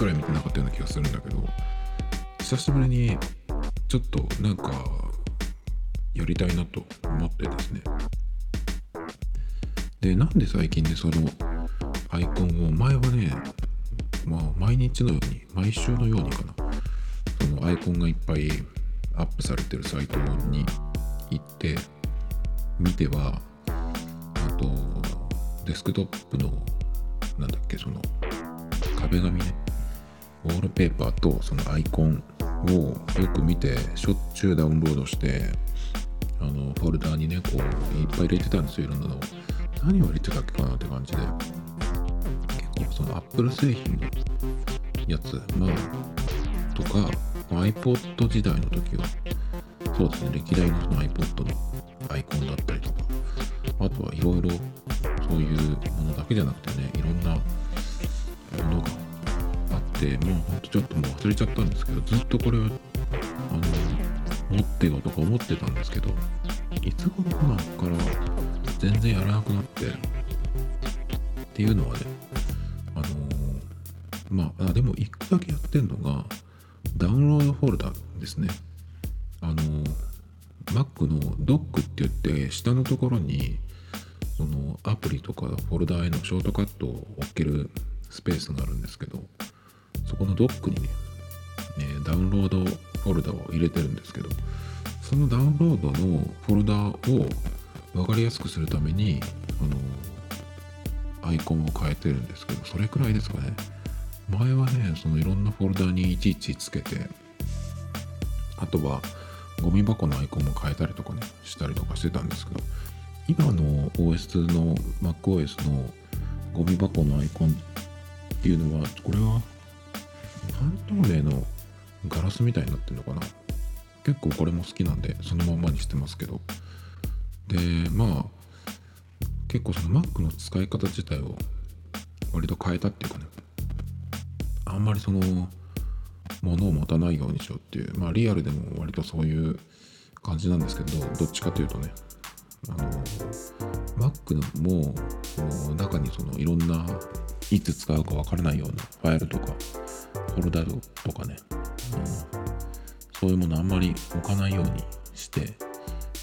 くらい見てなかったような気がするんだけど久しぶりにちょっとなんかやりたいなと思ってですね。でなんで最近ねそのアイコンを前はねまあ毎日のように毎週のようにかな。そのアイコンがいっぱいアップされてるサイトに行って見てはあとデスクトップのなんだっけその壁紙ね。ウォールペーパーとそのアイコンをよく見てしょっちゅうダウンロードしてあのフォルダーにねこういっぱい入れてたんですよいろんなの何を入れてたっけかなって感じで。結構そのアップル製品のやつまあとか iPod 時代の時はそうですね歴代のその iPod のアイコンだったりとか。あとはいろいろそういうものだけじゃなくてねいろんなものがてもうほんとちょっともう忘れちゃったんですけどずっとこれはあの持ってよとか思ってたんですけどいつ頃かなから全然やらなくなってっていうのはねあのまああでも一個だけやってんのがダウンロードフォルダですね。あの Mac の Dock って言って下のところにそのアプリとかフォルダへのショートカットを置けるスペースがあるんですけどそこの Dock にねねダウンロードフォルダを入れてるんですけどそのダウンロードのフォルダを分かりやすくするためにあのアイコンを変えてるんですけどそれくらいですかね。前はねそのいろんなフォルダにいちいちつけてあとはゴミ箱のアイコンも変えたりとかねしたりとかしてたんですけど今の OS の MacOS のゴミ箱のアイコンっていうのはこれは半透明のガラスみたいになってるのかな？結構これも好きなんでそのままにしてますけど。でまあ結構その Mac の使い方自体を割と変えたっていうかね。あんまりその物を持たないようにしようっていう。まあリアルでも割とそういう感じなんですけどどっちかというとね。あの Mac のもその中にそのいろんないつ使うかわからないようなファイルとかフォルダとかね、うん、そういうものあんまり置かないようにして、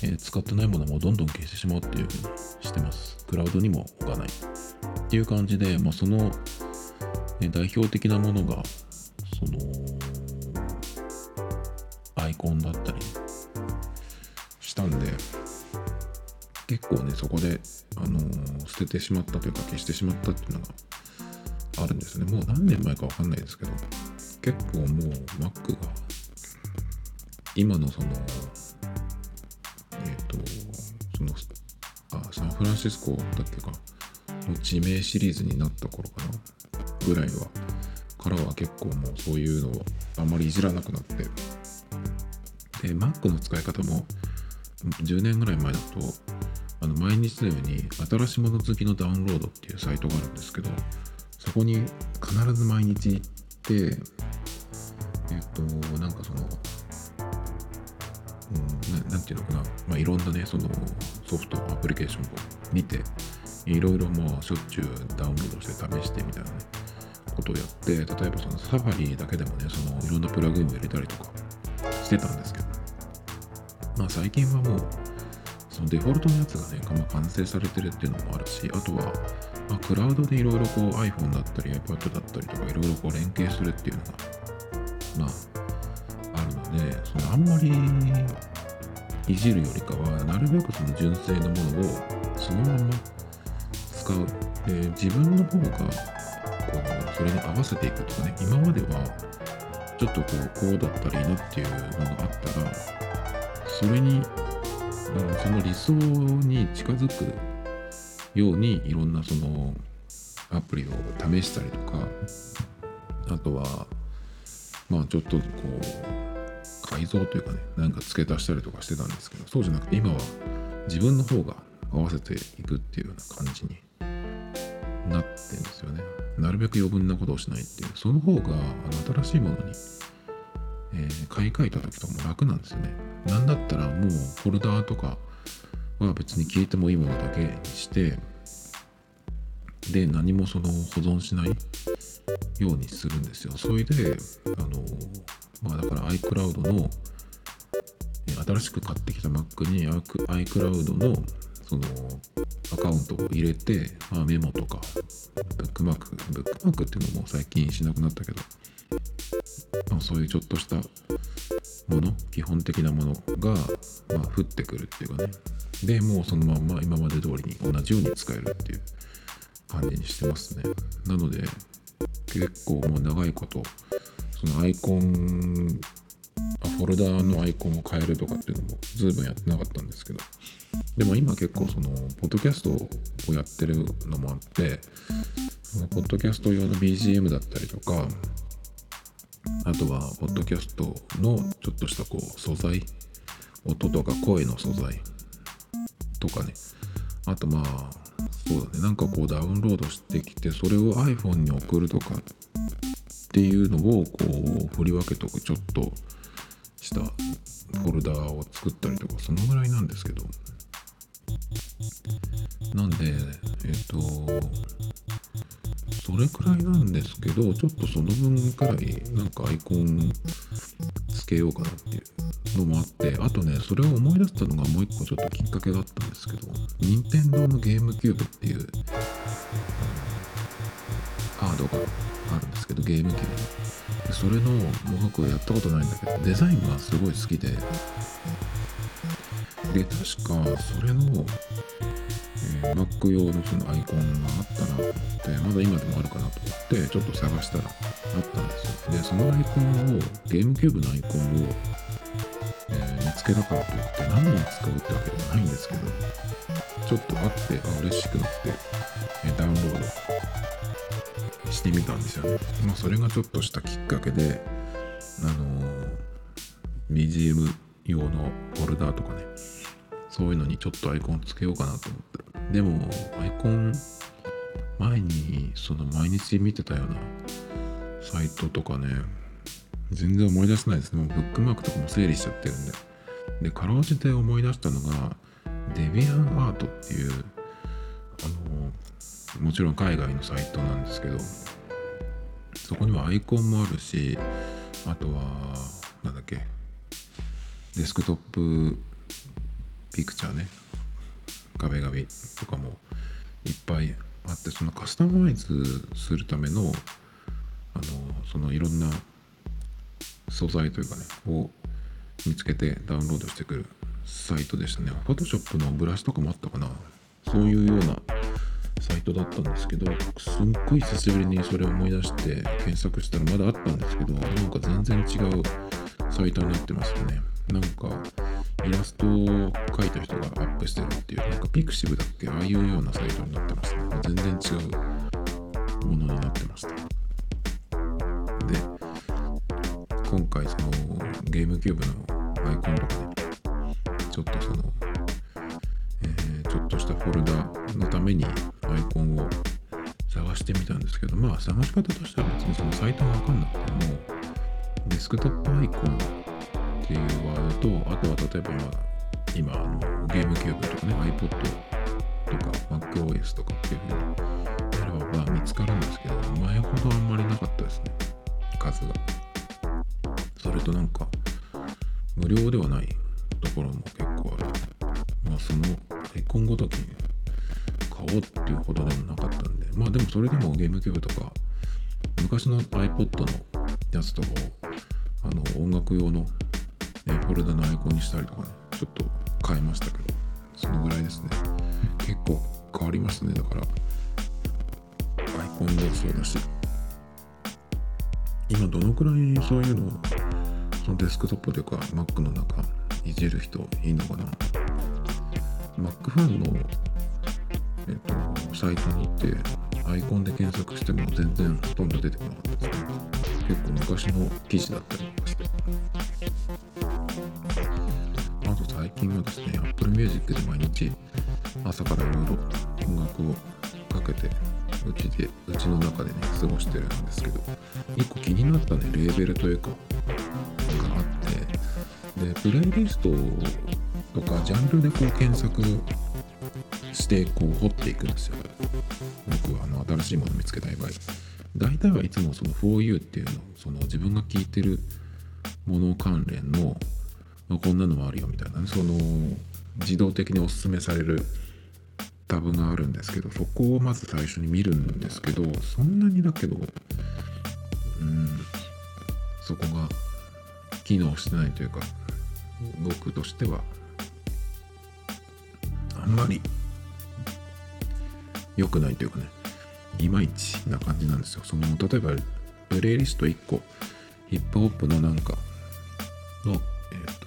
えー使ってないものもどんどん消してしまうっていうふうにしてます。クラウドにも置かないっていう感じで、まあ、その、え代表的なものがそのアイコンだったりしたんで結構ねそこで、あのー捨ててしまったというか消してしまったっていうのがあるんですね。もう何年前かわかんないですけど結構もう Mac が今のそのえっ、とそのあサンフランシスコだっけかの地名シリーズになった頃かなぐらいはからは結構もうそういうのをあんまりいじらなくなってで Mac の使い方も10年ぐらい前だとあの毎日のように新しいもの好きのダウンロードっていうサイトがあるんですけどそこに必ず毎日行ってえっ、となんかそのうん、ななんていうのかな、まあ、いろんなね、そのソフト、アプリケーションを見て、いろいろもうしょっちゅうダウンロードして試してみたいなね、ことをやって、例えばそのサファリだけでもね、そのいろんなプラグインを入れたりとかしてたんですけど、まあ最近はもう、そのデフォルトのやつがね、まあ、完成されてるっていうのもあるし、あとは、まあ、クラウドでいろいろこう iPhone だったり iPad だったりとかいろいろこう連携するっていうのが、まあ、あるので、そのあんまりいじるよりかは、なるべくその純正のものをそのまま使う。で、自分の方が、こう、それに合わせていくとかね、今までは、ちょっとこう、こうだったらいいなっていうのがあったら、それに、その理想に近づくように、いろんなその、アプリを試したりとか、あとは、まあちょっとこう改造というかねなんか付け足したりとかしてたんですけどそうじゃなくて今は自分の方が合わせていくっていうような感じになってんですよね。なるべく余分なことをしないっていう。その方があの新しいものに、えー、買い替えた時とかも楽なんですよね。なんだったらもうフォルダーとかは別に消えてもいいものだけにしてで何もその保存しないようにするんですよ。それであのまあだから iCloud の新しく買ってきた Mac に iCloud のそのアカウントを入れて、まあ、メモとかブックマークブックマークっていうのも最近しなくなったけど、まあ、そういうちょっとしたもの基本的なものが、まあ、降ってくるっていうかね。でもうそのまま今まで通りに同じように使えるっていう感じにしてますね。なので結構もう長いことそのアイコンフォルダーのアイコンを変えるとかっていうのも随分やってなかったんですけど。でも今結構そのポッドキャストをやってるのもあってそのポッドキャスト用の BGM だったりとかあとはポッドキャストのちょっとしたこう素材音とか声の素材とかね。あとまあそうだね。なんかこうダウンロードしてきてそれを iPhone に送るとかっていうのをこう振り分けとくちょっとしたフォルダを作ったりとかそのぐらいなんですけど。なんでえっ、とそれくらいなんですけどちょっとその分くらいなんかアイコンつけようかなっていうのもあってあとねそれを思い出したのがもう一個ちょっときっかけがあったんですけど任天堂のゲームキューブっていうカードがあるんですけどゲーム機でそれのもう僕やったことないんだけどデザインがすごい好きでで確かそれの、Mac 用のそのアイコンがあったなと思ってまだ今でもあるかなと思ってちょっと探したらあったんですよでそのアイコンをゲームキューブのアイコンを、えー、見つけたからといって何に使うってわけでもないんですけどちょっとあってあ嬉しくなって、え、ダウンロードしてみたんですよね。まあ、それがちょっとしたきっかけで、あのー、BGM 用のフォルダーとかね、そういうのにちょっとアイコンつけようかなと思って。でも、アイコン、前に、その毎日見てたようなサイトとかね、全然思い出せないですね。もうブックマークとかも整理しちゃってるんで。で、かろうじて思い出したのが、デビアンアートっていう、あのもちろん海外のサイトなんですけどそこにはアイコンもあるしあとはなんだっけデスクトップピクチャーね壁紙とかもいっぱいあってそのカスタマイズするためのあのそのいろんな素材というかねを見つけてダウンロードしてくるサイトでしたね。フォトショップのブラシとかもあったかな。そういうようなサイトだったんですけどすっごい久しぶりにそれを思い出して検索したらまだあったんですけどなんか全然違うサイトになってますよねなんかイラストを描いた人がアップしてるっていうなんかピクシブだっけああいうようなサイトになってますね。全然違うものになってました。で今回そのゲームキューブのアイコンとかねちょっとその、えー、ちょっとしたフォルダのためにアイコンを探してみたんですけど、まあ探し方としては別にそのサイトがわかんなくても、デスクトップアイコンっていうワードと、あとは例えば、今あのゲームキューブとかね、iPod とか MacOS とかっていうふうにやれば見つかるんですけど、前ほどあんまりなかったですね、数が。それとなんか、無料ではないところも結構ある。まあそのアイコンごときに買おうっていうほどでもなかったんでまあでもそれでもゲームキューブとか昔の iPod のやつとかをあの音楽用の、ね、フォルダのアイコンにしたりとかねちょっと変えましたけどそのぐらいですね結構変わりましたねだからアイコンもそうだし今どのくらいそういうのをそのデスクトップというか Mac の中いじる人いいのかな Mac ファンのえっと、サイトに行ってアイコンで検索しても全然ほとんど出てこなかったですね。結構昔の記事だったりとかして。近はですね Apple Music で毎日朝からいろいろ音楽をかけてうちでうちの中でね過ごしてるんですけど一個気になったねレーベルというかがあってでプレイリストとかジャンルでこう検索してこう掘っていくんですよ。僕はあの新しいもの見つけたい場合。大体はいつもその 4U っていうのその自分が聞いてるもの関連のこんなのもあるよみたいなね。その自動的におすすめされるタブがあるんですけどそこをまず最初に見るんですけどそんなにだけどうんそこが機能してないというか僕としてはあんまり良くないというかねいまいちな感じなんですよ。その例えばプレイリスト1個ヒップホップのなんかの、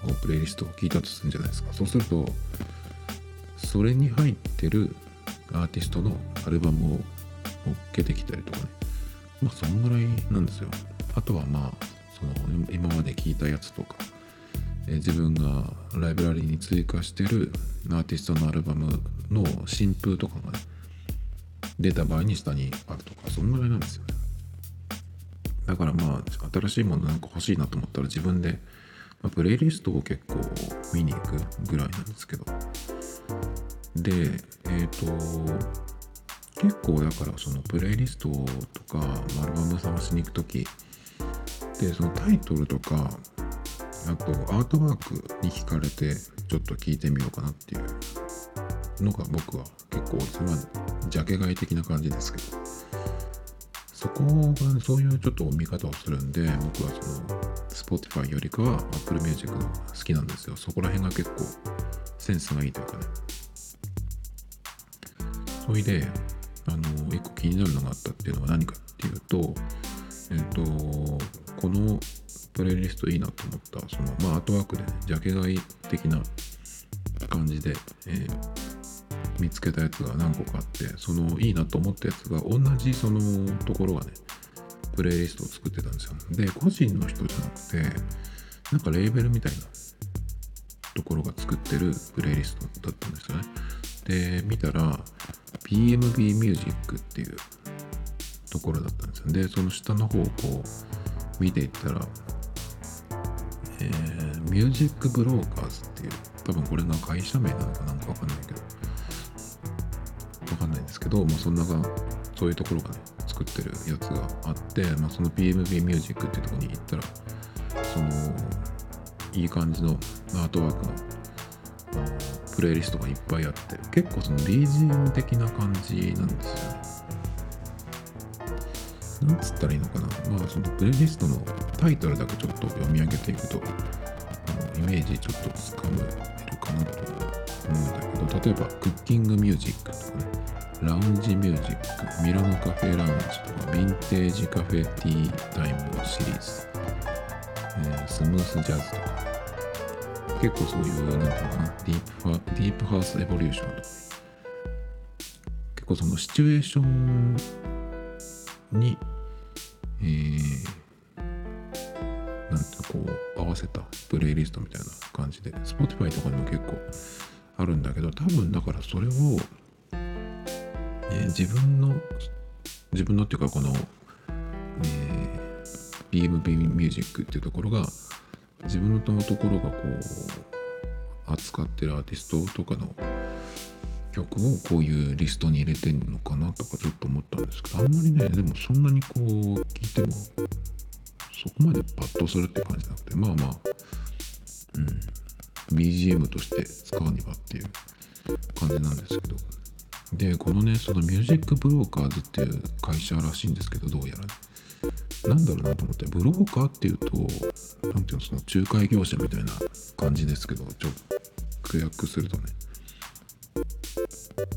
えーと、プレイリストを聞いたとするんじゃないですか。そうするとそれに入ってるアーティストのアルバムを乗っけてきたりとかね。まあそんぐらいなんですよ。あとはまあその今まで聞いたやつとか、え、自分がライブラリーに追加してるアーティストのアルバムの新風とかがね出た場合に下にあるとかそんぐらいなんですよね。だからまあ新しいものなんか欲しいなと思ったら自分で、まあ、プレイリストを結構見に行くぐらいなんですけど。でえっ、ー、と結構だからそのプレイリストとかアルバム探しに行く時でそのタイトルとかあとアートワークに惹かれてちょっと聞いてみようかなっていうのが僕は結構一番ジャケ買い的な感じですけど。そこが、そういうちょっと見方をするんで僕はその Spotify よりかは Apple Music の好きなんですよ。そこら辺が結構センスがいいというかね。それであの一個気になるのがあったっていうのは何かっていうとえっ、とこのプレイリストいいなと思ったそのまあアートワークで、ね、ジャケ買い的な感じで、えー、見つけたやつが何個かあってそのいいなと思ったやつが同じそのところがねプレイリストを作ってたんですよ。で個人の人じゃなくてなんかレーベルみたいなところが作ってるプレイリストだったんですよね。で見たら PMB ミュージックっていうところだったんですよ。でその下の方をこう見ていったらえー、ミュージックブローカーズっていう多分これが会社名なのかなんかわかんないけどわかんないんですけど、まあ、そんながそういうところがね作ってるやつがあって、まあ、その PMB ミュージックっていうとこに行ったらそのいい感じのアートワークのプレイリストがいっぱいあって結構その BGM 的な感じなんですよ。ねなんつったらいいのかな。まあそのプレイリストのタイトルだけちょっと読み上げていくとあのイメージちょっとつかめるかなと思うんだけど例えばクッキングミュージックとかね。ラウンジミュージックミラノカフェラウンジとかヴィンテージカフェティータイムシリーズ、えー、スムースジャズとか結構そういうなんていうのかなディープファディープハウスエボリューションとか結構そのシチュエーションにえー、なんてこう合わせたプレイリストみたいな感じで Spotify とかにも結構あるんだけど多分だからそれを、え、自分の自分のっていうかこの、えー、BMB ミュージックっていうところが自分のところがこう扱ってるアーティストとかの曲をこういうリストに入れてんのかなとかちょっと思ったんですけどあんまりねでもそんなにこう聞いてもそこまでパッとするって感じじゃなくてまあまあうん BGM として使うにはっていう感じなんですけど。でこのねそのミュージックブローカーズっていう会社らしいんですけどどうやら。ねなんだろうなと思ってブローカーっていうと何ていうのその仲介業者みたいな感じですけどちょ直訳するとね。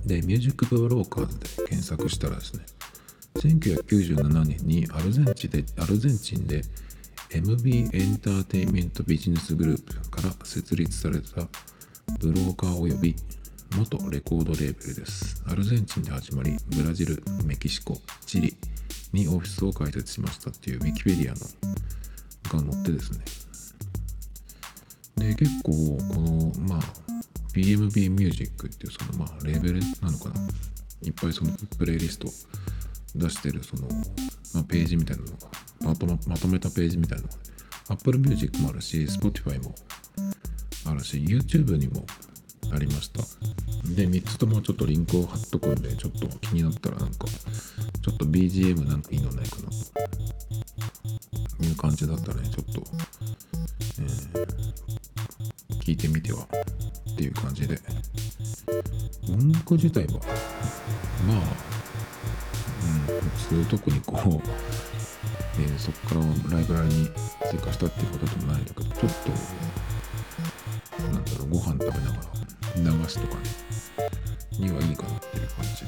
で、ミュージックブローカーズで検索したらですね、1997年にアルゼンチンでアルゼンチンで MB エンターテインメントビジネスグループから設立されたブローカー及び元レコードレーベルです。アルゼンチンで始まり、ブラジル、メキシコ、チリにオフィスを開設しましたっていうウィキペディアのが載ってですね。で、結構この、まあ、BMB ミュージックっていうそのまあレーベルなのかないっぱいそのプレイリスト出してるその、まあ、ページみたいなのがまとままとめたページみたいなのが Apple Music もあるし Spotify もあるし YouTube にもありました。で3つともちょっとリンクを貼っとくんでちょっと気になったらなんかちょっと BGM なんかいいのないかないう感じだったらねちょっと、えー、聞いてみてはっていう感じで。音楽自体はまあ、うん、普通特にこう、えー、そこからライブラリに追加したっていうことでもないんだけどちょっとなんだろうご飯食べながら流すとかね。にはいいかなっていう感じ。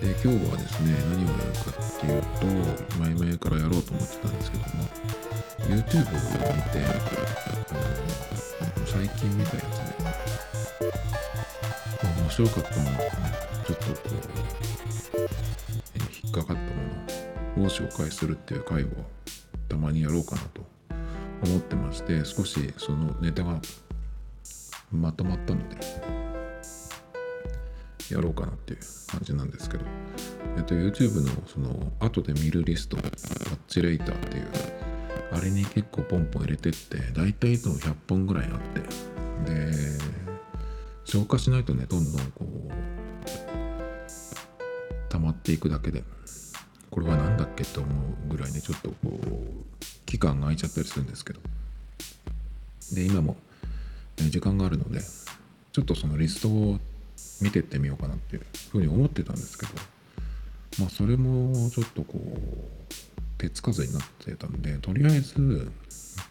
で今日はですね何をやるかっていうと前々からやろうと思ってたんですけども YouTube を見て最近見たやつで、ま、面白かったものとかねちょっとこう、え引っかかったものを紹介するっていう回をたまにやろうかなと思ってまして少しそのネタがまとまったのでやろうかなっていう感じなんですけど、えっと、YouTube のその後で見るリスト、バッチレーターっていう、あれに結構ポンポン入れてって、大体いつも100本ぐらいあって、で、消化しないとね、どんどんこう、溜まっていくだけで、これは何だっけって思うぐらいね、ちょっとこう、期間が空いちゃったりするんですけど、で、今も、時間があるので、ちょっとそのリストを見てってみようかなっていうふうに思ってたんですけどまあそれもちょっとこう手つかずになってたんでとりあえず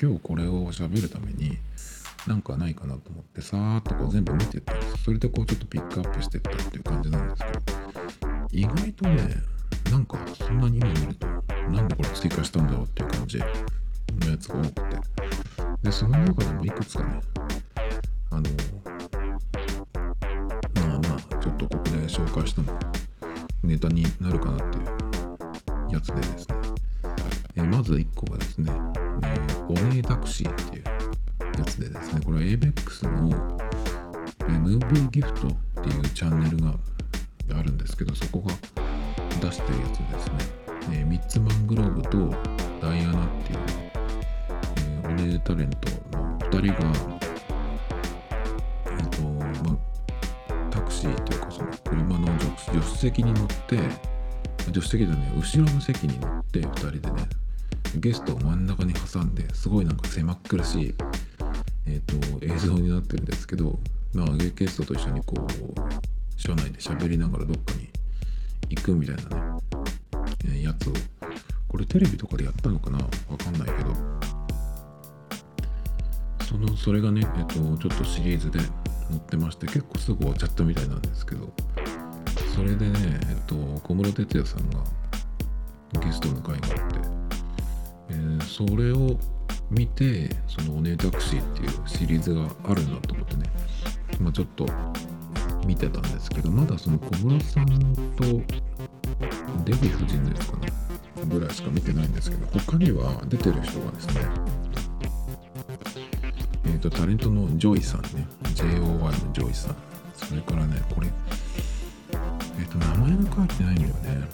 今日これを喋るためになんかないかなと思ってさーっとこう全部見てったんです。それでこうちょっとピックアップしてったっていう感じなんですけど意外とねなんかそんなに今見るとなんでこれ追加したんだろうっていう感じのやつが多くてでその中でもいくつかねあのまあまあちょっとここで紹介してもネタになるかなっていうやつでですね、えまず1個がですね、えー、オネータクシーっていうやつでですね、これは ABEX の、え、ムービーギフトっていうチャンネルがあるんですけど、そこが出してるやつですね、えー、ミッツマングローブとダイアナっていう、えー、オネータレントの2人がっとまあ、タクシーというかその車の助手席に乗って助手席でね後ろの席に乗って2人でねゲストを真ん中に挟んですごいなんか狭っ苦しい、えーと、映像になってるんですけど、まあ、ゲストと一緒にこう車内で喋りながらどっかに行くみたいなね、えー、やつをこれテレビとかでやったのかなわかんないけど。そのそれがね、えっ、ー、とちょっとシリーズで載ってまして結構すぐ終わっちゃったみたいなんですけどそれでね、えっと、小室哲哉さんがゲストの会があって、えー、それを見て、そのおねタクシーっていうシリーズがあるんだと思ってね、まあ、ちょっと見てたんですけど、まだその小室さんとデヴィ夫人ですかね、ぐらいしか見てないんですけど、他には出てる人がですね、えっ、ー、と、タレントのジョイさんね、JOY のジョイさん、それからね、これ、えっ、ー、と、名前が書いてないんだよね。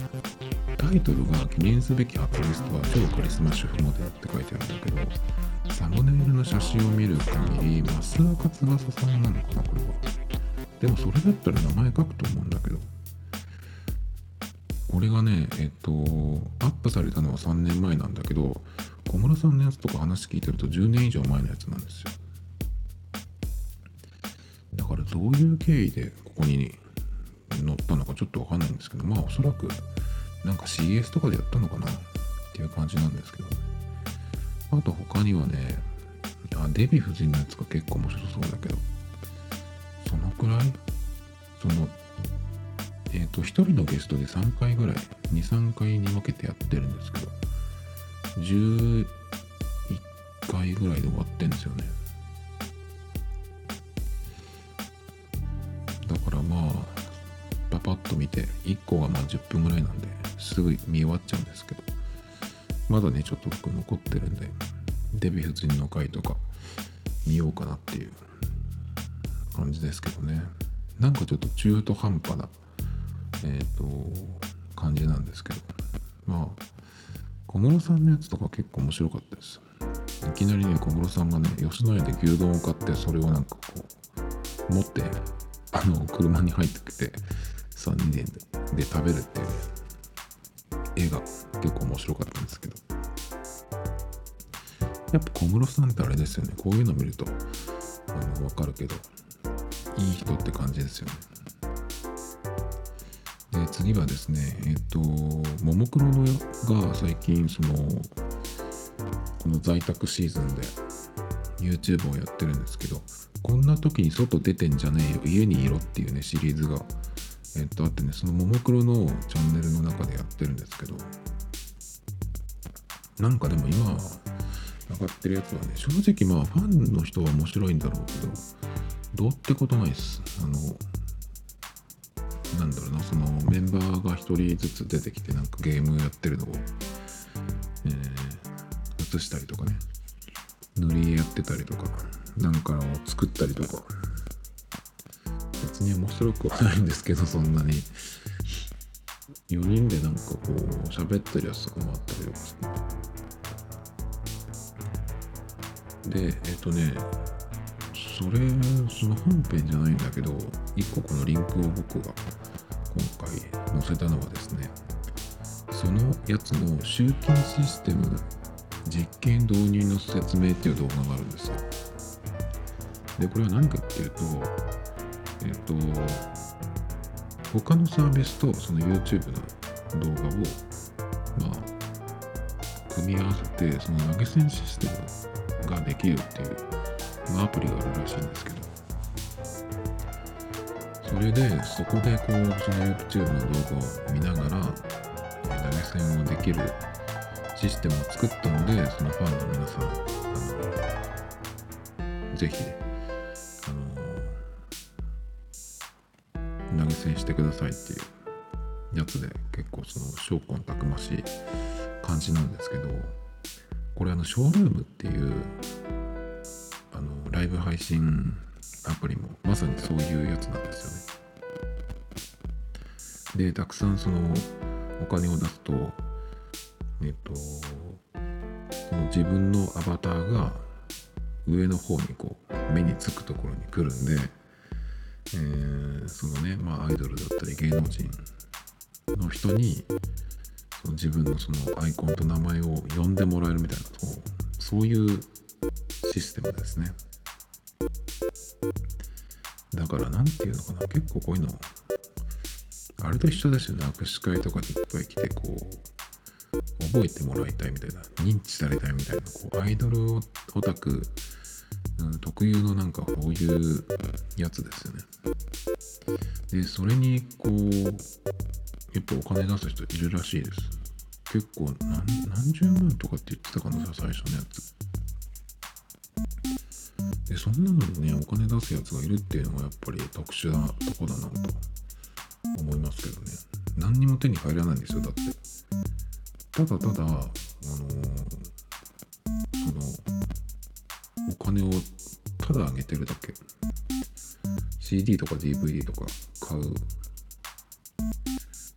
タイトルが記念すべきアーティストは超カリスマ主婦モデルって書いてあるんだけど、サムネイルの写真を見る限り、益若つばささんなのかな、これは。でもそれだったら名前書くと思うんだけど。これがね、えっ、と、アップされたのは3年前なんだけど、小室さんのやつとか話聞いてると10年以上前のやつなんですよ。だからどういう経緯でここに乗ったのかちょっとわかんないんですけど、まあおそらくなんか CS とかでやったのかなっていう感じなんですけど、あと他にはね、デヴィ夫人のやつが結構面白そうだけど、そのくらい？その、えっ、ー、と、1人のゲストで3回ぐらい、2、3回に分けてやってるんですけど、11回ぐらいで終わってんですよね。だからまあ、パパッと見て1個がまあ10分ぐらいなんですぐ見終わっちゃうんですけどまだねちょっと僕残ってるんでデヴィ夫人の回とか見ようかなっていう感じですけどね。なんかちょっと中途半端なえっ、と感じなんですけど。まあ小室さんのやつとか結構面白かったです。いきなりね小室さんがね吉野家で牛丼を買ってそれをなんかこう持ってあの車に入ってきて3人でで食べるっていうね絵が結構面白かったんですけど。やっぱ小室さんってあれですよね。こういうの見るとあの分かるけどいい人って感じですよね。で次はですねえっとももクロのが最近そのこの在宅シーズンで YouTube をやってるんですけどこんな時に外出てんじゃねえよ。家にいろっていうねシリーズがえっとあってねそのももクロのチャンネルの中でやってるんですけど。なんかでも今上がってるやつはね正直まあファンの人は面白いんだろうけどどうってことないです。あのなんだろうなそのメンバーが1人ずつ出てきてなんかゲームやってるのを、えー、映したりとかね。塗り絵やってたりとか。なんかを作ったりとか。別に面白くはないんですけどそんなに。4人でなんかこう喋ってるやつとかもあったりとかしてでえっ、とねそれその本編じゃないんだけど1個このリンクを僕が今回載せたのはですねそのやつの集金システム実験導入の説明っていう動画があるんですよ。でこれは何かっていうとえっ、と他のサービスとその YouTube の動画をまあ組み合わせてその投げ銭システムができるっていうまあアプリがあるらしいんですけど。それでそこでこうその YouTube の動画を見ながら投げ銭をできるシステムを作ったのでそのファンの皆さんあのぜひ投げ銭してくださいっていうやつで結構その証拠のたくましい感じなんですけどこれあのショールームっていうあのライブ配信アプリもまさにそういうやつなんですよね。でたくさんそのお金を出すとえっとその自分のアバターが上の方にこう目につくところに来るんで、えー、そのねまあアイドルだったり芸能人の人にその自分のそのアイコンと名前を呼んでもらえるみたいなそういうシステムですね。だから何て言うのかな結構こういうのあれと一緒ですよね。握手会とかにいっぱい来てこう覚えてもらいたいみたいな認知されたいみたいなこうアイドルオタク、うん、特有のなんかこういうやつですよね。でそれにこうやっぱお金出す人いるらしいです。結構何何十万とかって言ってたかな最初のやつ。でそんなのにねお金出すやつがいるっていうのがやっぱり特殊なとこだなと思いますけどね。何にも手に入らないんですよだって。ただただあのー、金をただあげてるだけ。CD とか DVD とか買う。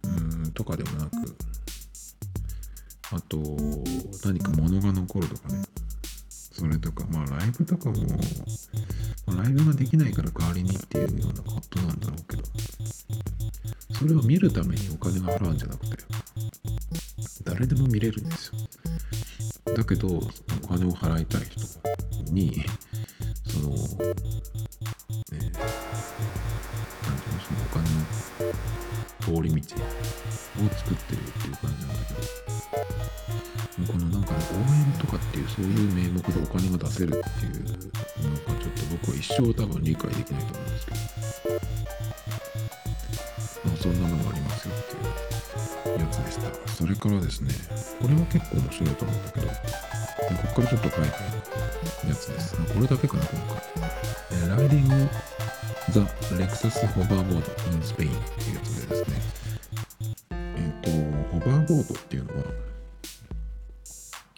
うんとかでもなく。あと何か物が残るとかね。それとか、まあライブとかも、ま、ライブができないから代わりにっていうようなことなんだろうけど、それを見るためにお金が払うんじゃなくて、誰でも見れるんですよ。だけど、お金を払いたい人に、その、えー、なんていうの、そのお金の通り道を作ってるっていう感じなんだけど、このなんか、ね、応援とかっていうそういう名目でお金が出せるっていうのがちょっと僕は一生多分理解できないと思うんですけど、まあ、そんなのがありますよっていうやつでした。それからですね、これは結構面白いと思うんだけど、こっからちょっと書いて。これだけかな、今回。えライディング・ザ・レクサス・ホバーボード・イン・スペインっていうやつでですね、えっ、ー、と、ホバーボードっていうのは、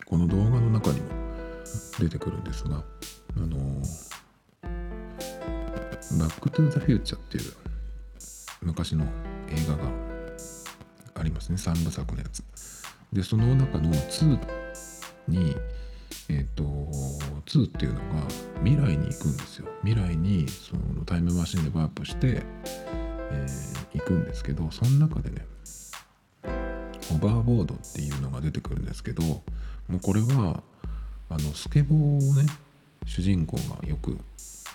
この動画の中にも出てくるんですがあのバック・トゥ・ザ・フューチャーっていう昔の映画がありますね3部作のやつでその中の2にえっ、ー、と2っていうのが未来に行くんですよ。未来にそのタイムマシンでワープして、えー、行くんですけどその中でねホバーボードっていうのが出てくるんですけどもうこれはあのスケボーをね主人公がよく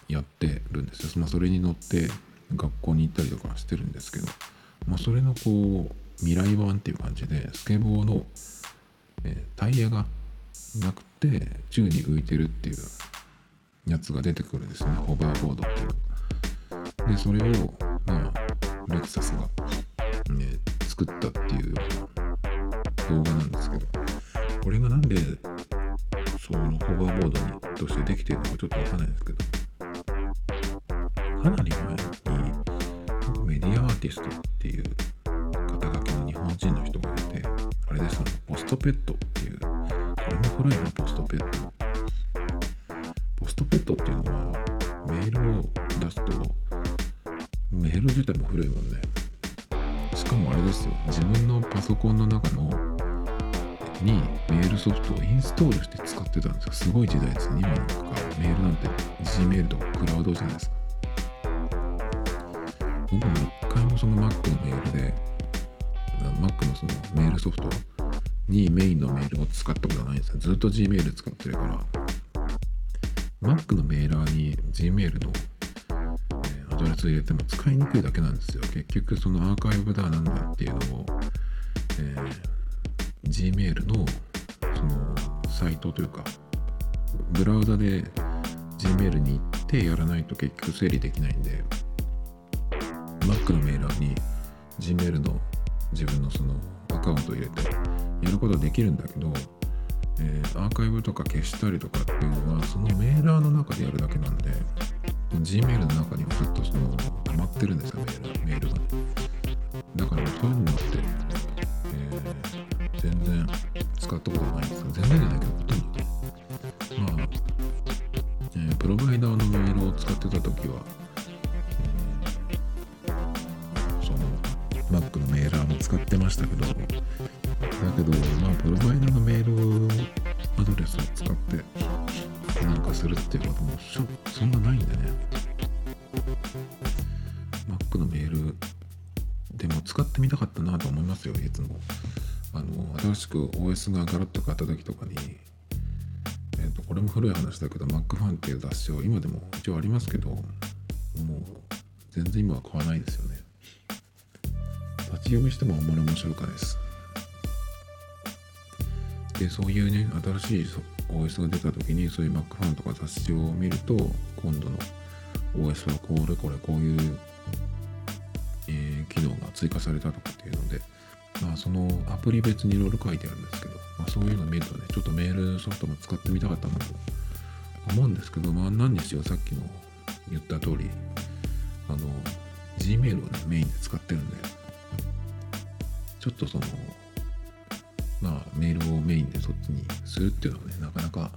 やってるんですよ、まあ、それに乗って学校に行ったりとかしてるんですけど、まあ、それのこう未来版っていう感じでスケボーの、えー、タイヤがなくて宙に浮いてるっていうやつが出てくるんですね。ホバーボードっていう。でそれをまあレクサスが、ね、作ったっていう動画なんですけど。これがなんでそのホバーボードにとしてできてるのかちょっとわかんないですけど。かなり前にメディアアーティストっていう肩書きの日本人の人がいてあれですねポストペットっていう古いのポストペット。ポストペットっていうのはメールを出すとメール自体も古いもんね。しかもあれですよ。自分のパソコンの中のにメールソフトをインストールして使ってたんですよ。すごい時代ですね。今なんかメールなんて Gmail とかクラウドじゃないですか。僕も一回もその Mac のメールで Mac のそのメールソフトにメインのメールを使ったことはないんですよ。ずっと Gmail 使ってるから。Mac のメーラーに Gmail のアドレスを入れても使いにくいだけなんですよ。結局そのアーカイブだなんだっていうのを、えー、Gmail のそのサイトというかブラウザで Gmail に行ってやらないと結局整理できないんで Mac のメーラーに Gmail の自分のそのアカウント入れてやることできるんだけど、えー、アーカイブとか消したりとかっていうのはそのメーラーの中でやるだけなんで Gmail の中にはずっとその溜まってるんですよメールメールが。だからそういうのって、えー、全然使ったことないんですよ。全然じゃないけどほとんど。まあ、えー、プロバイダーのメールを使ってた時は Mac のメーラーも使ってましたけど。だけどまあプロバイダーのメールアドレスを使ってなんかするっていうこともそんなないんでね。Mac のメールでも使ってみたかったなと思いますよいつも。あの新しく OS がガラッと変わった時とかにえっ、ー、とこれも古い話だけど Mac ファンっていう雑誌を今でも一応ありますけどもう全然今は買わないですよね。立ち読みしてもあんまり面白くないです。で、そういうね、新しい OS が出た時に、そういう Mac ファンとか雑誌を見ると、今度の OS はこれこれこういう、えー、機能が追加されたとかっていうので、まあ、そのアプリ別にいろいろ書いてあるんですけど、まあ、そういうの見るとね、ちょっとメールソフトも使ってみたかったなと思うんですけど、まあ、何にしろさっきの言った通り、あの、Gmail をね、メインで使ってるんで、ちょっとその、まあ、メールをメインでそっちにするっていうのはね、なかなか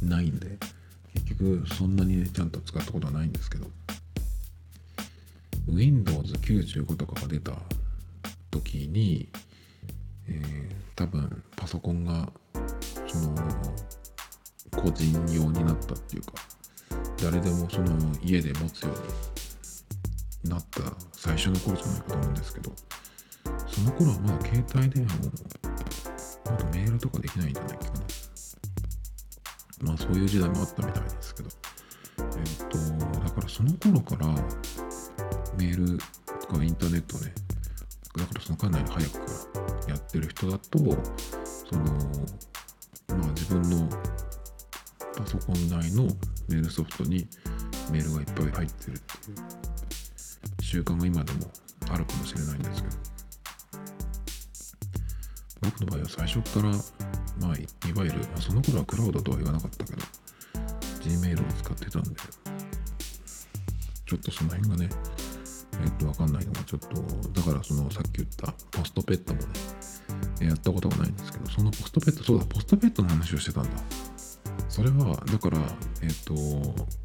ないんで、結局そんなにね、ちゃんと使ったことはないんですけど、Windows 95とかが出た時に、えー、多分パソコンが、その、個人用になったっていうか、誰でもその家で持つようになった最初の頃じゃないかと思うんですけど、その頃はまだ携帯電話も、まだメールとかできないんじゃないかな。まあそういう時代もあったみたいですけど。えっ、と、だからその頃からメールとかインターネットね、だからそのかなり早くからやってる人だと、その、まあ自分のパソコン内のメールソフトにメールがいっぱい入ってるっていう習慣が今でもあるかもしれないんですけど。僕の場合は最初から、まあ、いわゆる、まあ、その頃はクラウドとは言わなかったけど、Gmail を使ってたんで、ちょっとその辺がね、えっと、わかんないのがちょっと、だからそのさっき言ったポストペットもね、やったことがないんですけど、そのポストペット、そうだ、ポストペットの話をしてたんだ。それはだからえっ、と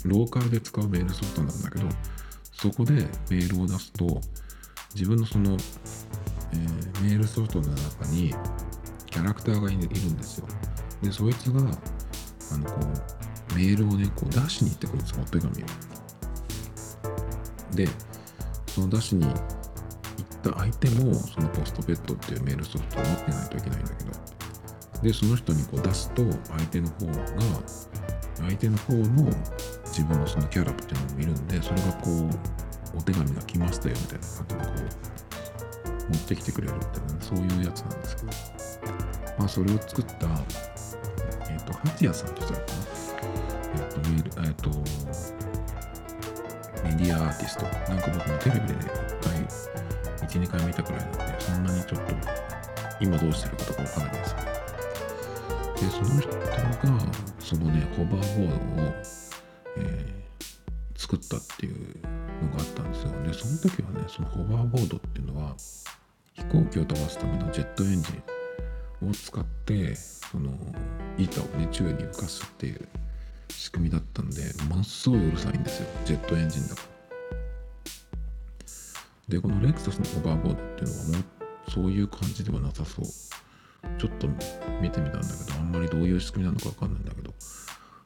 ローカルで使うメールソフトなんだけどそこでメールを出すと自分のその、えー、メールソフトの中にキャラクターがいるんですよ。でそいつがあのこうメールをねこう出しに行ってくるんですよお手紙をでその出しに行った相手もそのポストペットっていうメールソフトを持ってないといけないんだけど。でその人にこう出すと相手の方が相手の方の自分のそのキャラっていうのを見るんでそれがこうお手紙が来ましたよみたいな感じでこう持ってきてくれるみたいなそういうやつなんですけど。まあそれを作ったえっ、ー、と八谷さんって人だったかな。えっ、ー、とメールえっ、ー、とメディアアーティスト。なんか僕もテレビでね回12回見たくらいなんでそんなにちょっと今どうしてるかとかわかんないですけどでその人がそのねホバーボードを、えー、作ったっていうのがあったんですよ。でその時はねそのホバーボードっていうのは飛行機を飛ばすためのジェットエンジンを使ってその板をね宙に浮かすっていう仕組みだったんでものすごいうるさいんですよ。ジェットエンジンだから。でこのレクサスのホバーボードっていうのはもうそういう感じではなさそう。ちょっと見てみたんだけどあんまりどういう仕組みなのかわかんないんだけど。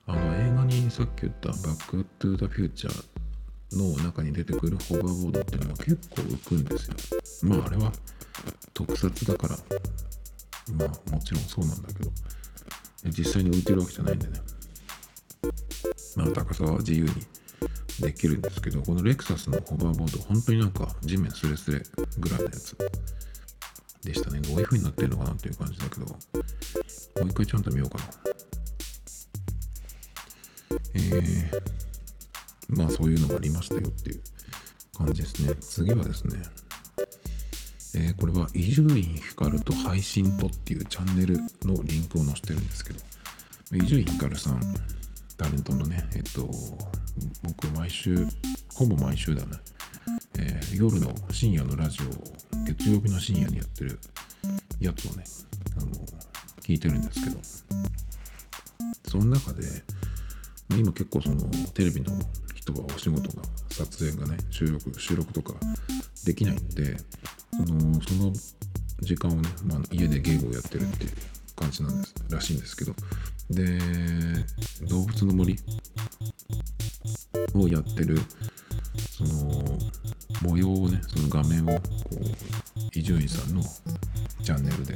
あの映画にさっき言った「バック・トゥ・ザ・フューチャー」の中に出てくるホバーボードっていうのは結構浮くんですよ。まああれは特撮だから。まあもちろんそうなんだけど。実際に浮いてるわけじゃないんでね。まあ高さは自由にできるんですけどこのレクサスのホバーボード本当になんか地面スレスレぐらいのやつでしたね。どういう風になってるのかなっていう感じだけど。もう一回ちゃんと見ようかな。えー、まあそういうのがありましたよっていう感じですね。次はですね。えー、これは伊集院光と配信とっていうチャンネルのリンクを載せてるんですけど。伊集院光さんタレントのね、えっと、僕毎週、ほぼ毎週だね、えー、夜の深夜のラジオを月曜日の深夜にやってるやつをね、あの、聞いてるんですけど、その中で、今結構そのテレビの人はお仕事が、撮影がね、収録、収録とかできないんで、その、その時間をね、まあ、家でゲームをやってるっていう感じなんですらしいんですけど。で動物の森をやってるその模様をねその画面をこう伊集院さんのチャンネルで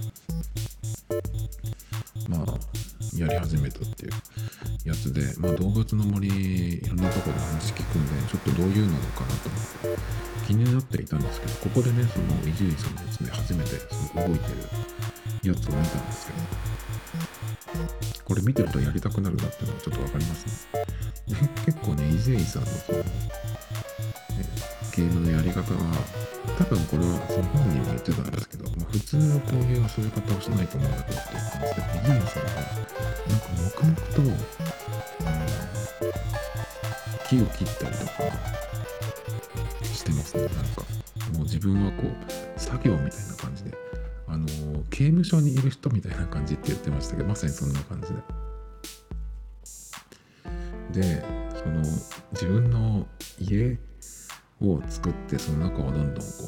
やり始めたっていうやつで、まあ、動物の森いろんなとこで話聞くんでちょっとどういうのかなと思って気になっていたんですけどここでねその伊集院さんのやつで初めてその動いてるやつを見たんですけどこれ見てるとやりたくなるなっていうのがちょっと分かりますね。結構ね、伊集院さんのその、えゲームのやり方が、多分これはその本人も言ってたんですけど、まあ、普通のこういう遊び方をしないと思うんだけどっていう感じで、伊集院さんが、なんか黙々と、あの、木を切ったりとかしてますね、なんか。もう自分はこう、作業みたいな感じで、あの刑務所にいる人みたいな感じって言ってましたけどまさにそんな感じで。でその自分の家を作ってその中をどんどんこう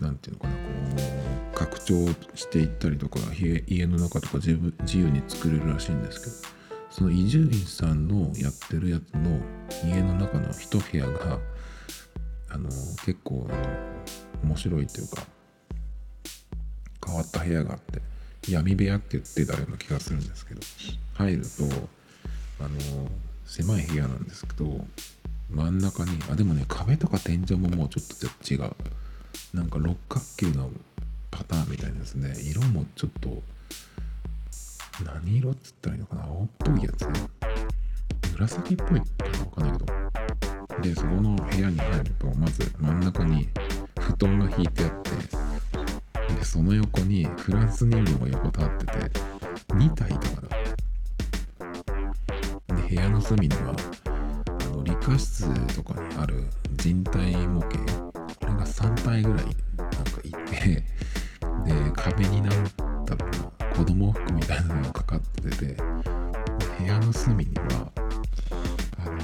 何、えー、て言うのかなこう拡張していったりとか家の中とか自分自由に作れるらしいんですけどその伊集院さんのやってるやつの家の中の一部屋があの結構あの面白いというか変わった部屋があって闇部屋って言ってたような気がするんですけど入るとあの狭い部屋なんですけど真ん中にあでもね壁とか天井ももうちょっと違う。なんか六角形のパターンみたいですね。色もちょっと何色っつったらいいのかな？青っぽいやつね。紫っぽいかな？わかんないけど。でそこの部屋に入るとまず真ん中に布団が引いてあってでその横にフランス人形が横たわってて2体とかだ。で部屋の隅にはあの理科室とかにある人体模型？これが3体ぐらいなんかいてで壁になんだろうな子供服みたいなのがかかってて部屋の隅にはあの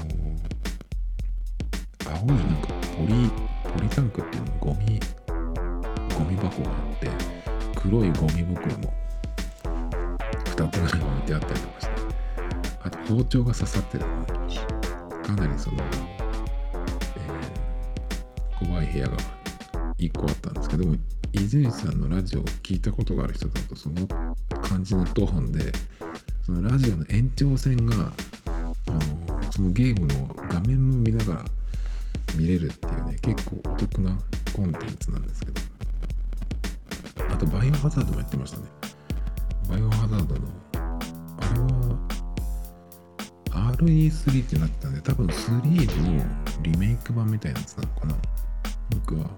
青いなんかポリポリタンクっていうのゴミゴミ箱があって黒いゴミ袋も2つぐらい置いてあったりとかしてあと包丁が刺さってるの。かなりその、えー、怖い部屋が1個あったんですけど伊集院さんのラジオを聞いたことがある人だとその感じのトーンでそのラジオの延長線があのそのゲームの画面も見ながら見れるっていうね結構お得なコンテンツなんですけど。あとバイオハザードもやってましたね。バイオハザードのあれは RE3 ってなってたんで多分3のリメイク版みたいなやつなのかな。僕は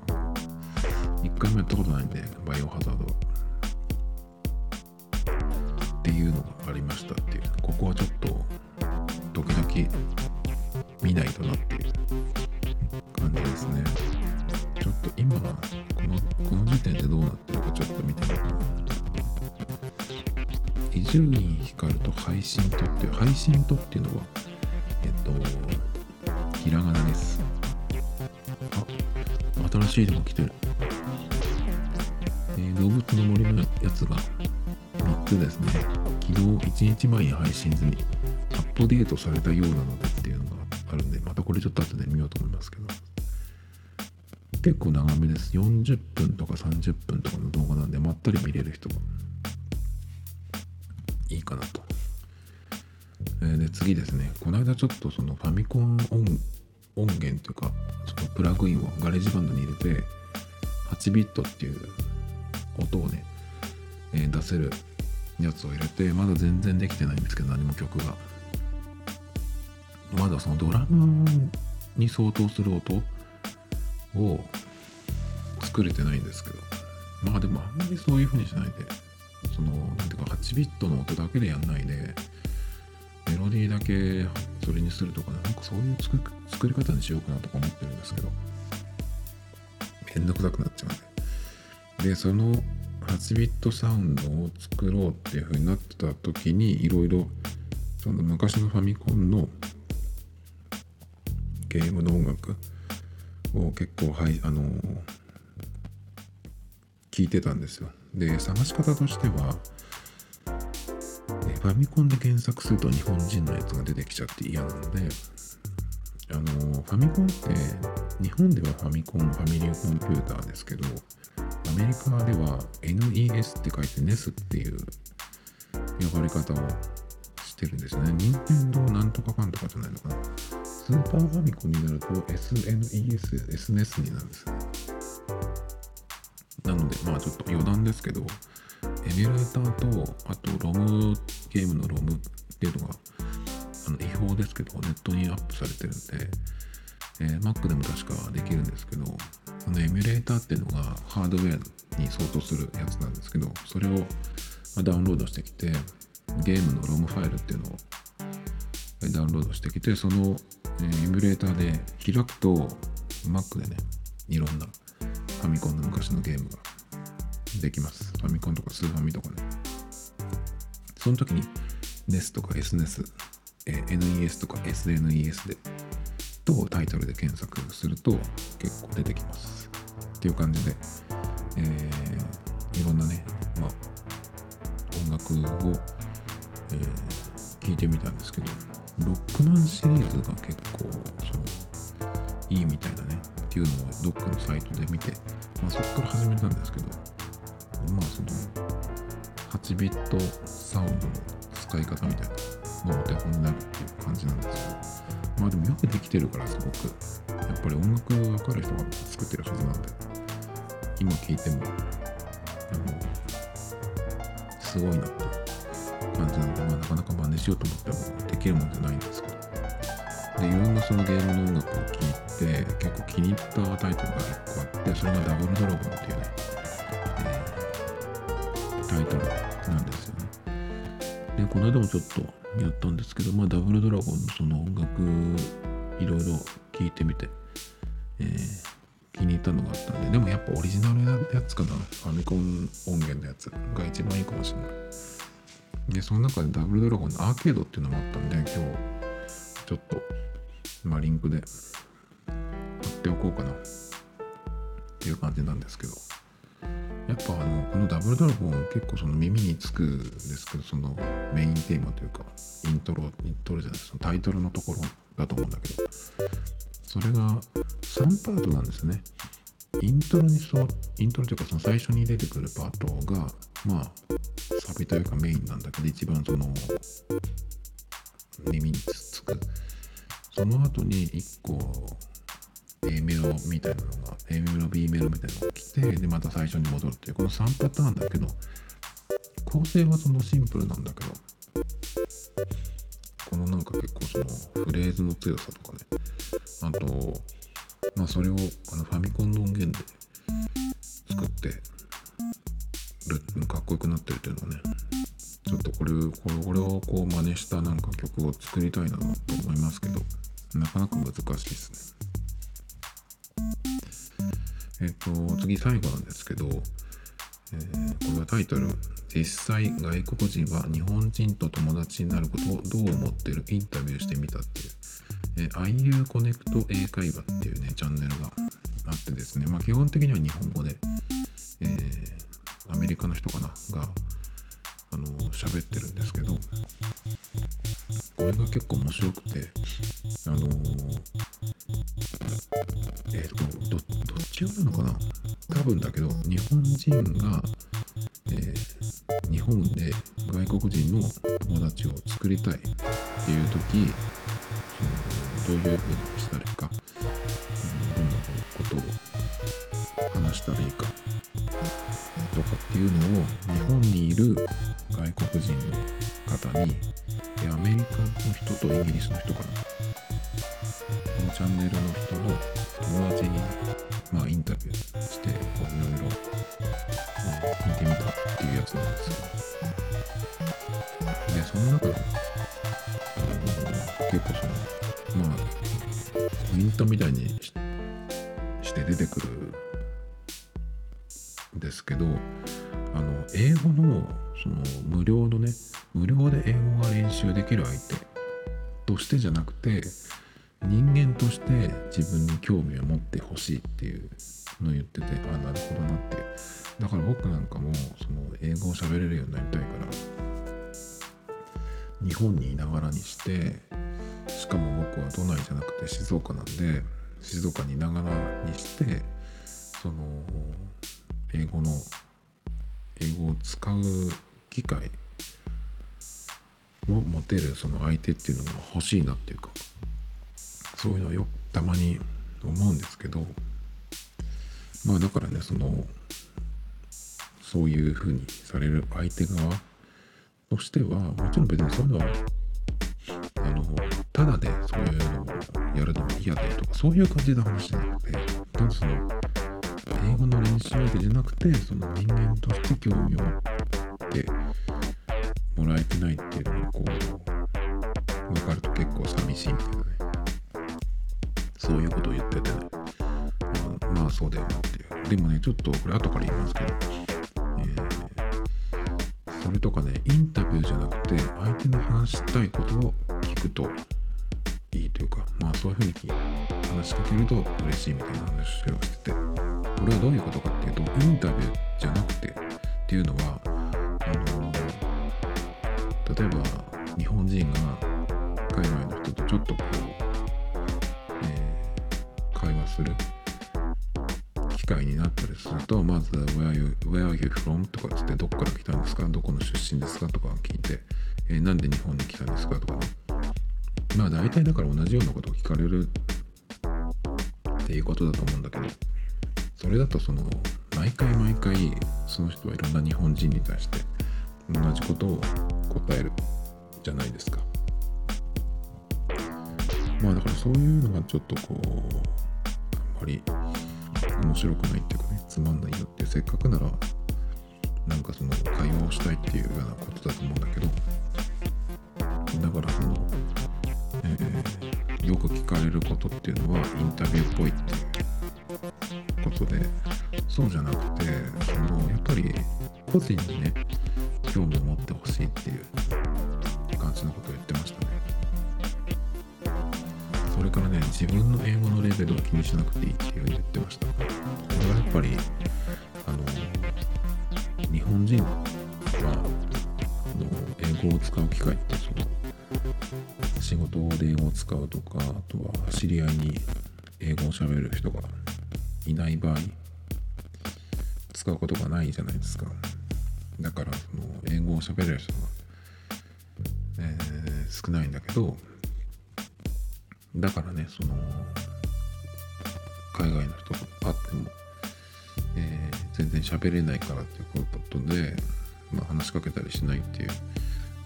一回もやったことないんでバイオハザード。はっていうのがありましたっていう。ここはちょっと時々見ないとなっていう。感じですね。ちょっと今このこの時点でどうなってるかちょっと見てみよう。伊集院光と配信とっていう配信とっていうのはえっとひらがなです。あ新しいのも来てる。えー、動物の森のやつが3つですね。昨日1日前に配信済みアップデートされたようなのでっていうのがあるんでまたこれちょっと後で見ようと思いますけど。結構長めです。40分とか30分とかの動画なんでまったり見れる人がいいかなと、えー、で次ですね。この間ちょっとそのファミコン音音源というかそのプラグインを GarageBand に入れて8ビットっていう音をね、えー、出せるやつを入れてまだ全然できてないんですけど何も曲が。まだそのドラムに相当する音を作れてないんですけど。まあでもあんまりそういう風にしないで。その何ていうか8ビットの音だけでやんないでメロディーだけそれにするとかねなんかそういう作り方にしようかなとか思ってるんですけど。めんどくさくなっちゃうんで。でその8ビットサウンドを作ろうっていう風になってた時にいろいろその昔のファミコンのゲームの音楽を結構はいあの聞いてたんですよ。で探し方としてはファミコンで検索すると日本人のやつが出てきちゃって嫌なのであのファミコンって日本ではファミコンファミリーコンピューターですけどアメリカでは NES って書いて NES っていう呼ばれ方をしてるんですよね。任天堂なんとかかんとかじゃないのかな。スーパーファミコンになると SNES、SNES になるんですね。なので、まあちょっと余談ですけど、エミュレーターと、あとロム、ゲームのロムっていうのが、あの違法ですけど、ネットにアップされてるんで、えー、Mac でも確かできるんですけど、そのエミュレーターっていうのがハードウェアに相当するやつなんですけど、それをダウンロードしてきて、ゲームのロムファイルっていうのをダウンロードしてきて、そのエミュレーターで開くと、Mac でね、いろんなファミコンの昔のゲームができます。ファミコンとかスーファミとかね。その時に NES とか SNES、NES とか SNES でとタイトルで検索すると結構出てきます。っていう感じで、えー、いろんなね、まあ、音楽を、えー、聞いてみたんですけど、ロックマンシリーズが結構そのいいみたいだねっていうのをどっかのサイトで見て、まあ、そこから始めたんですけど、まあその8ビットサウンドの使い方みたいなのお手本になるっていう感じなんですけど、まあでもよくできてるからすごく。やっぱり音楽わかる人が作ってるはずなんで。今聴いてもあのすごいなって感じなんで、まあ、なかなか真似しようと思ってもできるもんじゃないんですけど。でいろんなそのゲームの音楽を聴いて結構気に入ったタイトルが1個あってそれがダブルドラゴンっていうね、えー、タイトル。でこの間もちょっとやったんですけど、まあ、ダブルドラゴンのその音楽いろいろ聞いてみて、えー、気に入ったのがあったんででもやっぱオリジナルなやつかな。ファミコン音源のやつが一番いいかもしれない。でその中でダブルドラゴンのアーケードっていうのもあったんで今日ちょっとまあリンクで貼っておこうかな。っていう感じなんですけど。やっぱあのこのダブルドラゴン結構その耳につくんですけどそのメインテーマというかイントロイントロじゃないそのタイトルのところだと思うんだけどそれが3パートなんですね。イントロにそうイントロというかその最初に出てくるパートがまあサビというかメインなんだけど一番その耳につく。その後に1個 A メロみたいなのが A メロ B メロみたいなのが来てでまた最初に戻るっていうこの3パターンだけど構成はそのシンプルなんだけどこのなんか結構そのフレーズの強さとかねあとまあそれをあのファミコンの音源で作ってるかっこよくなってるっていうのはねちょっとこれこれをこう真似したなんか曲を作りたいなと思いますけどなかなか難しいですね。えっ、と次最後なんですけど、えー、これはタイトル「実際外国人は日本人と友達になることをどう思ってる？インタビューしてみた」っていう、えー、IU コネクト英会話っていうねチャンネルがあってですね。まあ基本的には日本語で、えー、アメリカの人かな？があの喋ってるんですけどこれが結構面白くてあのえっ、ー、とどどっちなのかな？多分だけど日本人が、えー、日本で外国人の友達を作りたいっていう時そのどういうふうにしたらいいか、どんなことを話したらいいかとかっていうのを日本にいる外国人の方にアメリカの人とイギリスの人かなこのチャンネルの人の友達に、まあ、インタビューしていろいろ、聞いてみたっていうやつなんですよでその中で結構そのまあポイントみたいにして出てくるんですけどその無料のね無料で英語が練習できる相手としてじゃなくて人間として自分に興味を持ってほしいっていうのを言っててあなるほどなって。だから僕なんかもその英語を喋れるようになりたいから日本にいながらにしてしかも僕は都内じゃなくて静岡なんで静岡にいながらにしてその英語の英語を使う機会を持てるその相手っていうのが欲しいなっていうかそういうのはよたまに思うんですけどまあだからねそのそういうふうにされる相手側としてはもちろん別にそういうのはあのただでそういうのをやるのも嫌でとかそういう感じの話じゃなくてただその英語の練習相手じゃなくてその人間として興味をてもらえてないっていうのがこう分かると結構寂しいみたいなねそういうことを言っててね、うん、まあそうだよなっていうでもねちょっとこれ後から言いますけど、えー、それとかねインタビューじゃなくて相手の話したいことを聞くといいというかまあそういうふうに話しかけると嬉しいみたいな話をしててこれはどういうことかっていうとインタビューじゃなくてっていうのはの例えば日本人が海外の人とちょっとこう、えー、会話する機会になったりするとまず「Where are you, where are you from?」とかつって「どこから来たんですか？どこの出身ですか?」とか聞いて「えー、なんで日本に来たんですか?」とかねまあ大体だから同じようなことを聞かれるっていうことだと思うんだけどそれだとその毎回毎回その人はいろんな日本人に対して同じことを答えるじゃないですか。まあだからそういうのがちょっとこうあんまり面白くないっていうかねつまんないよってせっかくならなんかその会話をしたいっていうようなことだと思うんだけどだからその、え、よく聞かれることっていうのはインタビューっぽいっていうことでそうじゃなくてそのやっぱり個人にね興味を持ってほしいっていう感じのことを言ってましたね。それからね自分の英語のレベルを気にしなくていいっていうふうに言ってましたこれはやっぱりあの日本人はの英語を使う機会ってその仕事で英語を使うとかあとは知り合いに英語を喋る人がいない場合使うことがないじゃないですか。だからその英語を喋れる人が、えー、少ないんだけどだからねその海外の人と会っても、えー、全然喋れないからっていうことで、まあ、話しかけたりしないっていう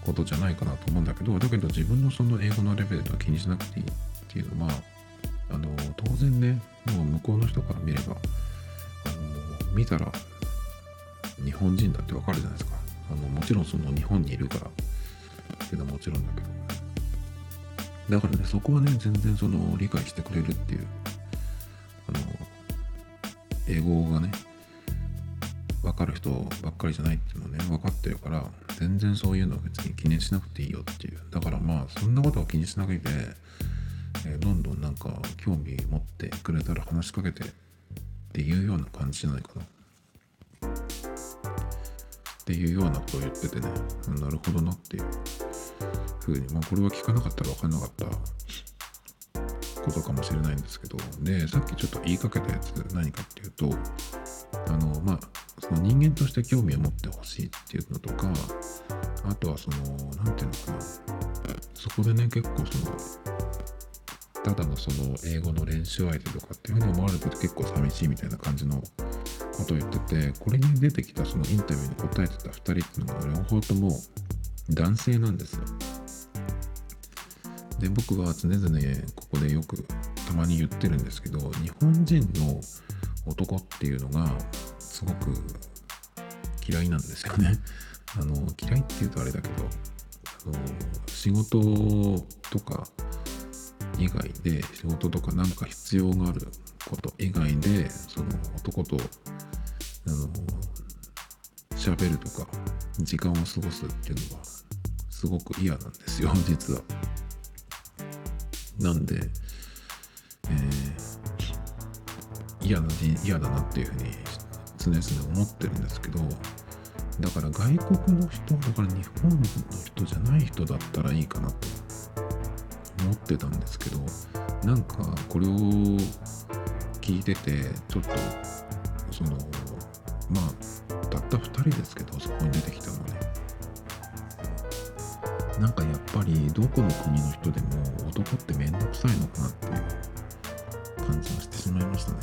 ことじゃないかなと思うんだけどだけど自分のその英語のレベルとは気にしなくていいっていうのはあの当然ねもう向こうの人から見ればあの見たら日本人だってわかるじゃないですか。あのもちろんその日本にいるから。っていうのはもちろんだけど。だからねそこはね全然その理解してくれるっていうあの英語がね分かる人ばっかりじゃないっていうのね分かってるから全然そういうのは別に気にしなくていいよっていう。だからまあそんなことは気にしなくて、え、どんどんなんか興味持ってくれたら話しかけてっていうような感じじゃないかな。っていうようなことを言っててねなるほどなっていうふうにまあこれは聞かなかったら分かんなかったことかもしれないんですけどでさっきちょっと言いかけたやつ何かっていうとあのまあその人間として興味を持ってほしいっていうのとかあとはその何て言うのかなそこでね結構そのただのその英語の練習相手とかっていうふうに思われてて結構寂しいみたいな感じのことを言っててこれに出てきたそのインタビューに答えてた2人っていうのが両方とも男性なんですよ。で僕は常々ここでよくたまに言ってるんですけど日本人の男っていうのがすごく嫌いなんですよね。あの嫌いって言うとあれだけどあの仕事とか以外で仕事とかなんか必要があること以外でその男とあの喋るとか時間を過ごすっていうのはすごく嫌なんですよ 実は。なんで、えー、嫌な嫌だなっていうふうに常々思ってるんですけどだから外国の人だから日本の人じゃない人だったらいいかなと思ってたんですけどなんかこれを聞いててちょっとそのまあたった2人ですけどそこに出てきたのね。なんかやっぱりどこの国の人でも男って面倒くさいのかなっていう感じがしてしまいましたね。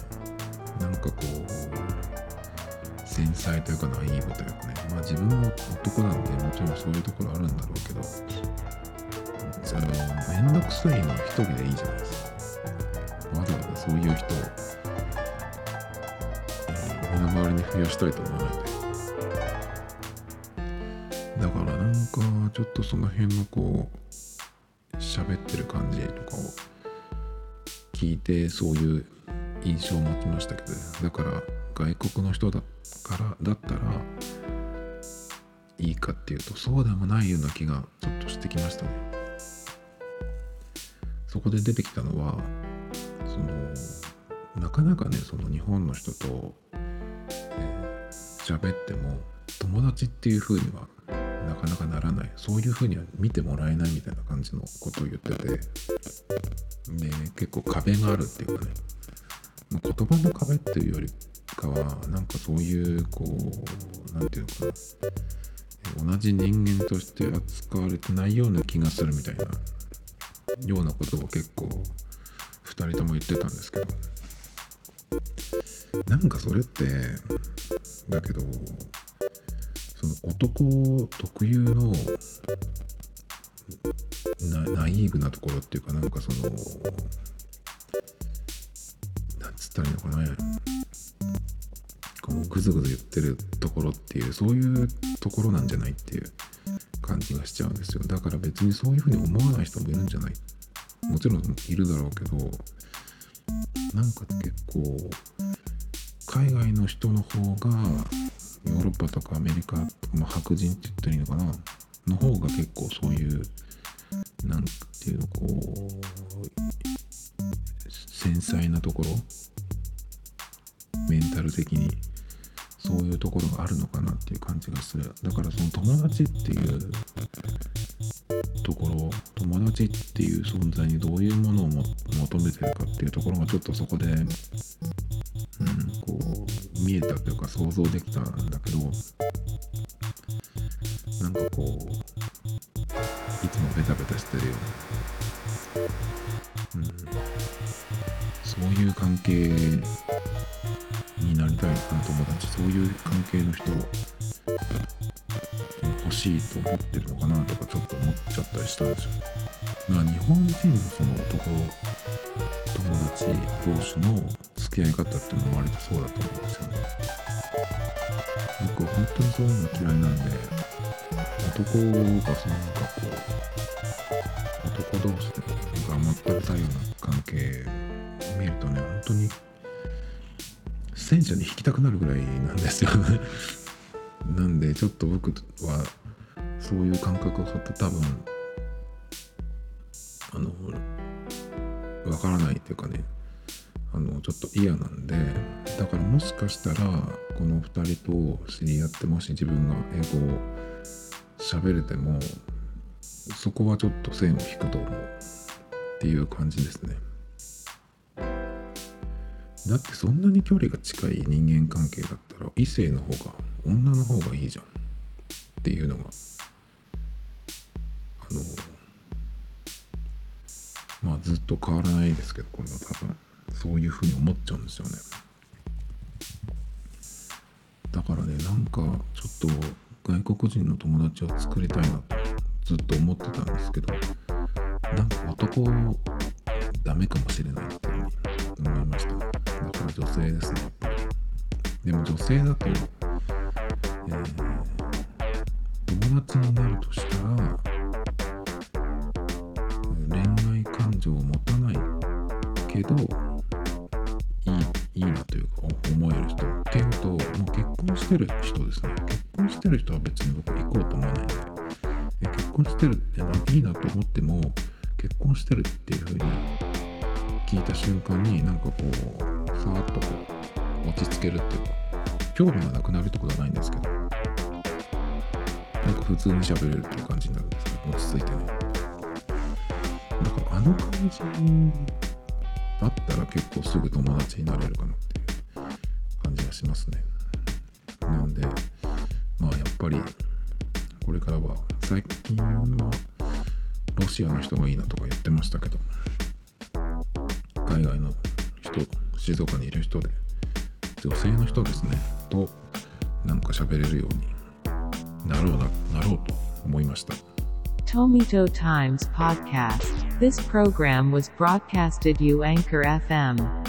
なんかこう繊細というかナイーブというかね。まあ自分も男なんでもちろんそういうところあるんだろうけど。その面倒くさいのは一人でいいじゃないですか。わざわざそういう人を、えー、身の回りに増やしたいと思わないでだからなんかちょっとその辺のこう喋ってる感じとかを聞いてそういう印象を持ちましたけどだから外国の人だからだったらいいかっていうとそうでもないような気がちょっとしてきましたね。そこで出てきたのはそのなかなかねその日本の人と喋、えー、っても友達っていう風にはなかなかならない。そういう風には見てもらえないみたいな感じのことを言ってて。で結構壁があるっていうかね。言葉の壁っていうよりかはなんかそういうこう何て言うのかな。同じ人間として扱われてないような気がするみたいなようなことを結構2人とも言ってたんですけど。なんかそれってだけどその男特有のナイーブなところっていうかなんかそのなんつったらいいのかな。こうグズグズ言ってるところっていうそういうところなんじゃないっていう感じがしちゃうんですよ。だから別にそういうふうに思わない人もいるんじゃない。もちろんいるだろうけどなんか結構海外の人の方がヨーロッパとかアメリカ、まあ、白人って言ったらいいのかな？の方が結構そういうなんていうのこう繊細なところ？メンタル的に。そういうところがあるのかなっていう感じがする。だからその友達っていうところ友達っていう存在にどういうものを求めてるかっていうところがちょっとそこで、うん、こう見えたというか想像できたんだけどなんかこういつもベタベタしてるような、うん、そういう関係になりたいのかな友達そういう関係の人欲しいと思ってるのかなとかちょっと思っちゃったりしたんですよ。日本人のその男友達同士の付き合い方っていうのも割とそうだと思うんですよね。僕は本当にそういうの嫌いなんで男がそのなんかこう男同士でが全くたような関係見るとね本当に戦車に引きたくなるぐらいなんですよね なんでちょっと僕はそういう感覚をって多分あのわからないっていうかねあのちょっと嫌なんでだからもしかしたらこの2人と知り合ってもし自分が英語を喋れてもそこはちょっと線を引くと思うっていう感じですね。だってそんなに距離が近い人間関係だったら異性の方が女の方がいいじゃんっていうのがあのまあずっと変わらないですけどこれは多分そういうふうに思っちゃうんですよね。だからねなんかちょっと外国人の友達を作りたいなとずっと思ってたんですけどなんか男ダメかもしれないって思いました。だから女性ですねでも女性だとえー、友達になるとしたら恋愛感情を持たないけどしてる人ですね。結婚してる人は別に僕行こうと思わない。んで結婚してるっていいなと思っても結婚してるっていうふうに聞いた瞬間になんかこうさーっとこう落ち着けるっていうか興味がなくなるってことはないんですけどなんか普通に喋れるっていう感じになるんですね落ち着いてね。だかあの感じだったら結構すぐ友達になれるかなっていう感じがしますね。なんでまあやっぱりこれからは最近はロシアの人がいいなとか言ってましたけど海外の人静岡にいる人で女性の人ですねとなんか喋れるようになろうななろうと思いました。Tomito Times Podcast. This program was broadcasted you Anchor FM